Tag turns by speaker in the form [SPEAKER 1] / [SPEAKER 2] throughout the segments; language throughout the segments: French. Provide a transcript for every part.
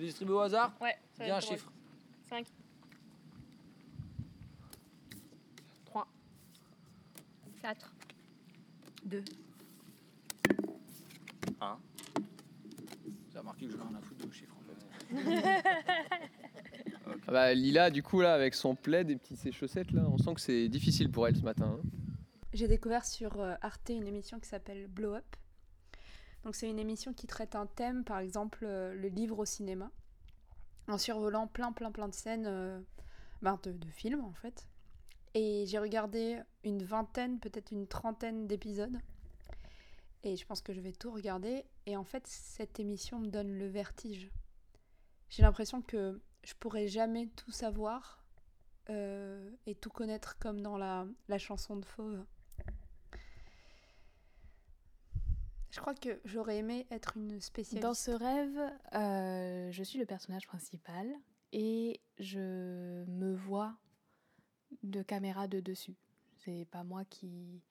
[SPEAKER 1] Je distribue au hasard
[SPEAKER 2] Ouais, ça
[SPEAKER 1] Dis
[SPEAKER 2] va
[SPEAKER 1] un
[SPEAKER 2] être drôle.
[SPEAKER 1] chiffre.
[SPEAKER 2] 5. 3. 4.
[SPEAKER 3] 2.
[SPEAKER 1] 1. J'ai remarqué que je rien à foutre de vos chiffres en fait.
[SPEAKER 4] Ah bah, Lila, du coup, là, avec son plaid et petits ses chaussettes, là, on sent que c'est difficile pour elle ce matin. hein.
[SPEAKER 3] J'ai découvert sur euh, Arte une émission qui s'appelle Blow Up. Donc c'est une émission qui traite un thème, par exemple euh, le livre au cinéma, en survolant plein plein plein de scènes euh, ben, de, films en fait. Et j'ai regardé une vingtaine, peut-être une trentaine d'épisodes. Et je pense que je vais tout regarder. Et en fait, cette émission me donne le vertige. J'ai l'impression que je pourrais jamais tout savoir euh, et tout connaître comme dans la, la chanson de Fauve. Je crois que j'aurais aimé être une spécialiste.
[SPEAKER 5] Dans ce rêve, euh, je suis le personnage principal et je me vois de caméra de dessus. C'est pas moi qui.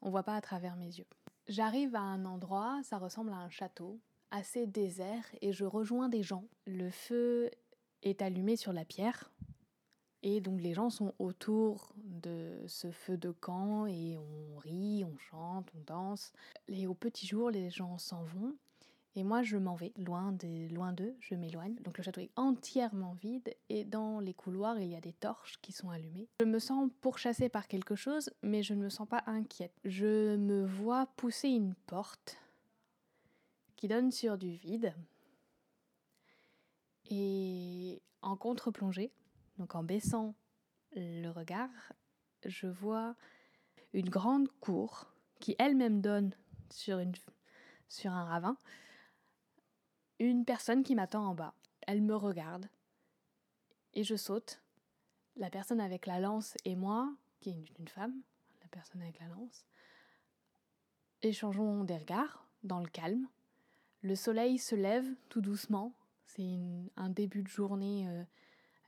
[SPEAKER 5] On voit pas à travers mes yeux. J'arrive à un endroit, ça ressemble à un château, assez désert, et je rejoins des gens. Le feu est allumé sur la pierre. Et donc les gens sont autour de ce feu de camp et on rit, on chante, on danse. Et au petit jour, les gens s'en vont. Et moi, je m'en vais, loin des, loin d'eux, je m'éloigne. Donc le château est entièrement vide et dans les couloirs, il y a des torches qui sont allumées. Je me sens pourchassée par quelque chose, mais je ne me sens pas inquiète. Je me vois pousser une porte qui donne sur du vide. Et en contre-plongée, donc en baissant le regard, je vois une grande cour qui elle-même donne sur, une, un ravin. Une personne qui m'attend en bas. Elle me regarde et je saute. La personne avec la lance et moi, qui est une, femme, la personne avec la lance, échangeons des regards dans le calme. Le soleil se lève tout doucement. C'est un début de journée euh,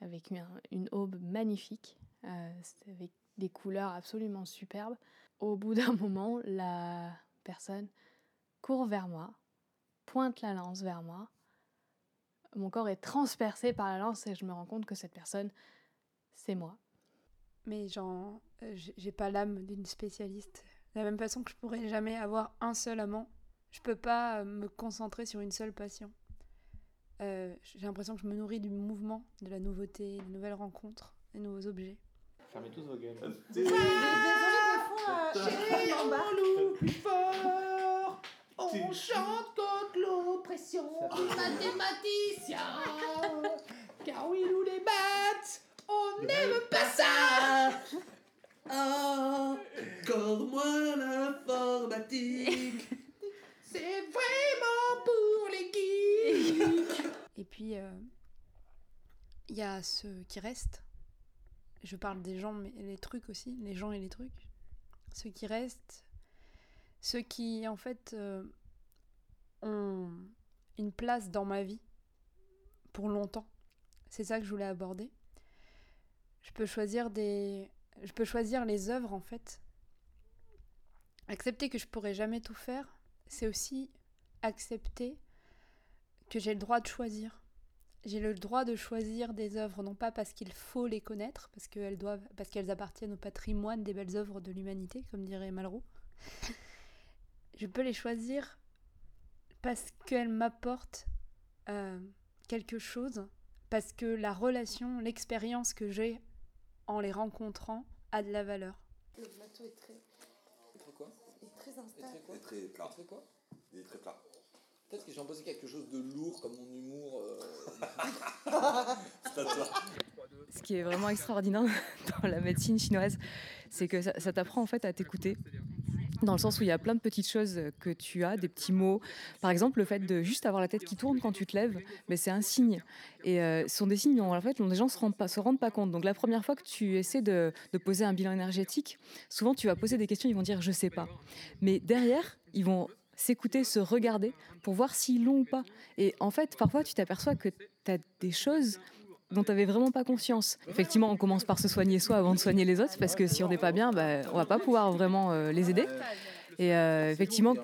[SPEAKER 5] avec une, aube magnifique, euh, avec des couleurs absolument superbes. Au bout d'un moment, la personne court vers moi, pointe la lance vers moi. Mon corps est transpercé par la lance et je me rends compte que cette personne, c'est moi.
[SPEAKER 3] Mais euh, j'ai j'ai pas l'âme d'une spécialiste. De la même façon que je pourrais jamais avoir un seul amant, je peux pas euh, me concentrer sur une seule passion. Euh, j'ai l'impression que je me nourris du mouvement, de la nouveauté, des nouvelles rencontres, des nouveaux objets.
[SPEAKER 1] Fermez tous vos gueules.
[SPEAKER 6] Désolé des fois, chérie, en bas. plus fort. On chante contre l'oppression des mathématiciens. Car oui, nous les maths, on n'aime pas ça. Encore moins l'informatique. C'est vraiment pour les geeks.
[SPEAKER 3] Et euh, il y a ceux qui restent. Je parle des gens, mais les trucs aussi, les gens et les trucs. Ceux qui restent, ceux qui, en fait, euh, ont une place dans ma vie pour longtemps. C'est ça que je voulais aborder. Je peux choisir des... Je peux choisir les œuvres, en fait. Accepter que je pourrai jamais tout faire, c'est aussi accepter que j'ai le droit de choisir. J'ai le droit de choisir des œuvres, non pas parce qu'il faut les connaître, parce qu'elles doivent, parce qu'elles appartiennent au patrimoine des belles œuvres de l'humanité, comme dirait Malraux. Je peux les choisir parce qu'elles m'apportent euh, quelque chose, parce que la relation, l'expérience que j'ai en les rencontrant a de la valeur.
[SPEAKER 6] Le plateau est très,
[SPEAKER 1] Très quoi?
[SPEAKER 6] Est très instable.
[SPEAKER 1] très quoi?
[SPEAKER 7] Il est très plat.
[SPEAKER 1] Très quoi
[SPEAKER 7] Il est très plat.
[SPEAKER 1] Peut-être que j'ai imposé quelque chose de lourd comme mon humour. euh,
[SPEAKER 7] C'est à toi.
[SPEAKER 8] Ce qui est vraiment extraordinaire dans la médecine chinoise, c'est que ça, ça t'apprend en fait à t'écouter. Dans le sens où il y a plein de petites choses que tu as, des petits mots. Par exemple, le fait de juste avoir la tête qui tourne quand tu te lèves, mais c'est un signe. Et euh, ce sont des signes dont en fait, les gens se rendent pas, se rendent pas compte. Donc la première fois que tu essaies de, de poser un bilan énergétique, souvent tu vas poser des questions, ils vont dire je sais pas. Mais derrière, ils vont s'écouter, se regarder pour voir s'ils l'ont ou pas. Et en fait, parfois, tu t'aperçois que tu as des choses dont tu n'avais vraiment pas conscience. Effectivement, on commence par se soigner soi avant de soigner les autres, parce que si on n'est pas bien, bah, on va pas pouvoir vraiment euh, les aider. Et euh, effectivement,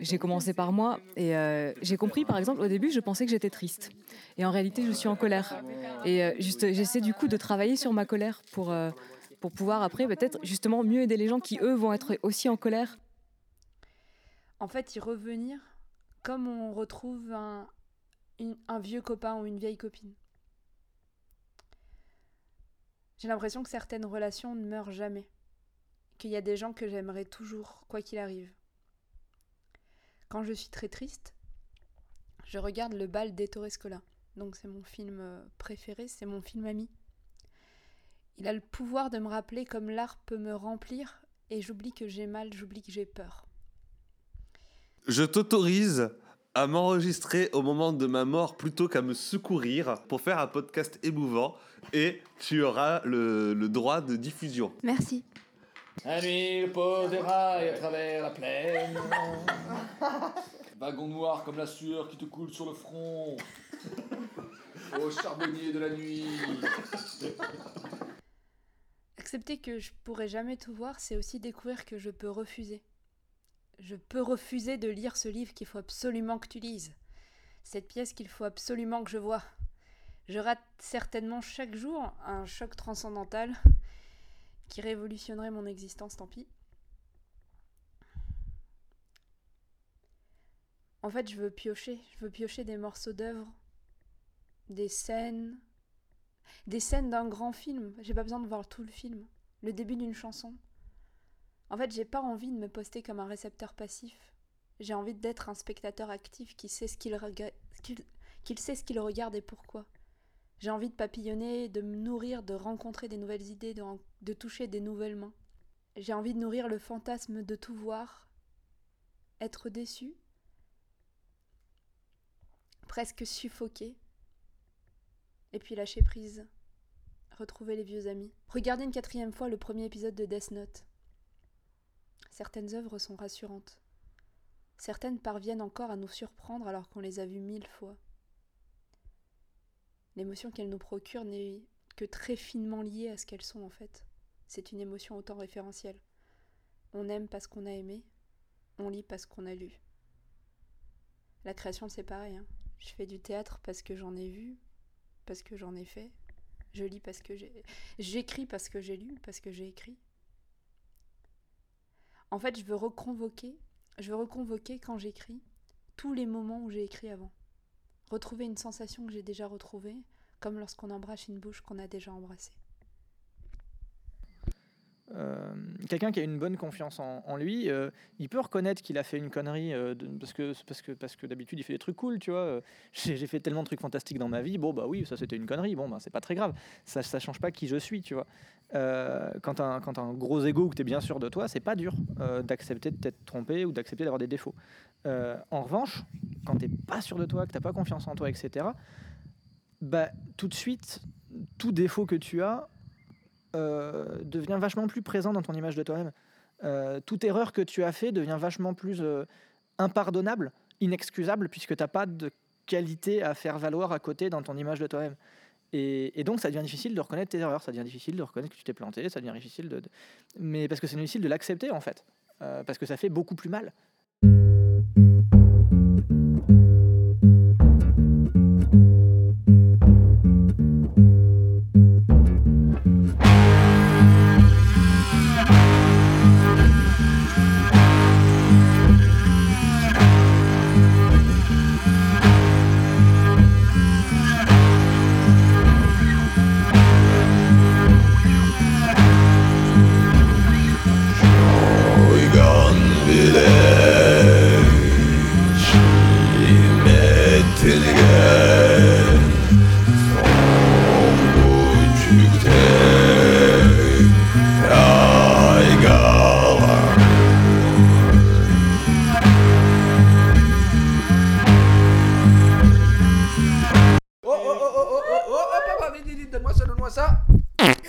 [SPEAKER 8] j'ai commencé par moi et euh, j'ai compris, par exemple, au début, je pensais que j'étais triste. Et en réalité, je suis en colère. Et juste, j'essaie du coup de travailler sur ma colère pour, pour pouvoir après peut-être justement mieux aider les gens qui, eux, vont être aussi en colère.
[SPEAKER 3] En fait, y revenir comme on retrouve un, vieux copain ou une vieille copine. J'ai l'impression que certaines relations ne meurent jamais. Qu'il y a des gens que j'aimerais toujours, quoi qu'il arrive. Quand je suis très triste, je regarde le bal d'Ettore Scola. Donc c'est mon film euh, préféré, c'est mon film ami. Il a le pouvoir de me rappeler comme l'art peut me remplir et j'oublie que j'ai mal, j'oublie que j'ai peur.
[SPEAKER 7] Je t'autorise à m'enregistrer au moment de ma mort plutôt qu'à me secourir pour faire un podcast émouvant et tu auras le, le droit de diffusion.
[SPEAKER 3] Merci.
[SPEAKER 1] La nuit, le pot déraille à travers la plaine. Wagon noir comme la sueur qui te coule sur le front. Au charbonnier de la nuit.
[SPEAKER 3] Accepter que je pourrai jamais tout voir, c'est aussi découvrir que je peux refuser. Je peux refuser de lire ce livre qu'il faut absolument que tu lises. Cette pièce qu'il faut absolument que je vois. Je rate certainement chaque jour un choc transcendantal qui révolutionnerait mon existence, tant pis. En fait, je veux piocher, je veux piocher des morceaux d'œuvres, des scènes, des scènes d'un grand film. J'ai pas besoin de voir tout le film. Le début d'une chanson. En fait, j'ai pas envie de me poster comme un récepteur passif. J'ai envie d'être un spectateur actif qui sait ce qu'il sait ce qu'il regarde et pourquoi. J'ai envie de papillonner, de me nourrir, de rencontrer des nouvelles idées, de, de toucher des nouvelles mains. J'ai envie de nourrir le fantasme de tout voir, être déçu, presque suffoqué, et puis lâcher prise, retrouver les vieux amis. Regardez une quatrième fois le premier épisode de Death Note. Certaines œuvres sont rassurantes. Certaines parviennent encore à nous surprendre alors qu'on les a vues mille fois. L'émotion qu'elles nous procurent n'est que très finement liée à ce qu'elles sont en fait. C'est une émotion autant référentielle. On aime parce qu'on a aimé, on lit parce qu'on a lu. La création, c'est pareil. hein. Je fais du théâtre parce que j'en ai vu, parce que j'en ai fait. Je lis parce que j'ai. J'écris parce que j'ai lu, parce que j'ai écrit. En fait, je veux reconvoquer, je reconvoquer quand j'écris tous les moments où j'ai écrit avant. Retrouver une sensation que j'ai déjà retrouvée, comme lorsqu'on embrasse une bouche qu'on a déjà embrassée.
[SPEAKER 9] Euh, quelqu'un qui a une bonne confiance en, lui, euh, il peut reconnaître qu'il a fait une connerie euh, parce que parce que parce que d'habitude il fait des trucs cool, tu vois. J'ai fait tellement de trucs fantastiques dans ma vie. Bon bah oui, ça c'était une connerie. Bon bah c'est pas très grave. Ça ça change pas qui je suis, tu vois. Quand un, quand un gros ego que t'es bien sûr de toi, c'est pas dur d'accepter de t'être trompé ou d'accepter d'avoir des défauts. En revanche, quand t'es pas sûr de toi, que t'as pas confiance en toi, etc. Bah tout de suite, tout défaut que tu as euh, devient vachement plus présent dans ton image de toi-même. Euh, toute erreur que tu as fait devient vachement plus euh, impardonnable, inexcusable, puisque tu n'as pas de qualité à faire valoir à côté dans ton image de toi-même. Et, donc, ça devient difficile de reconnaître tes erreurs, ça devient difficile de reconnaître que tu t'es planté, ça devient difficile de... Mais parce que c'est difficile de l'accepter, en fait. Parce que ça fait beaucoup plus mal.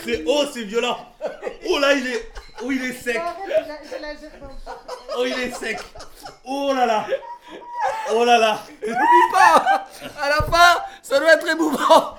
[SPEAKER 7] C'est oh, c'est violent. Oh là, il est, oh il est sec. Oh il est sec. Oh là là. Oh là là.
[SPEAKER 6] N'oublie pas, à la fin, ça doit être émouvant.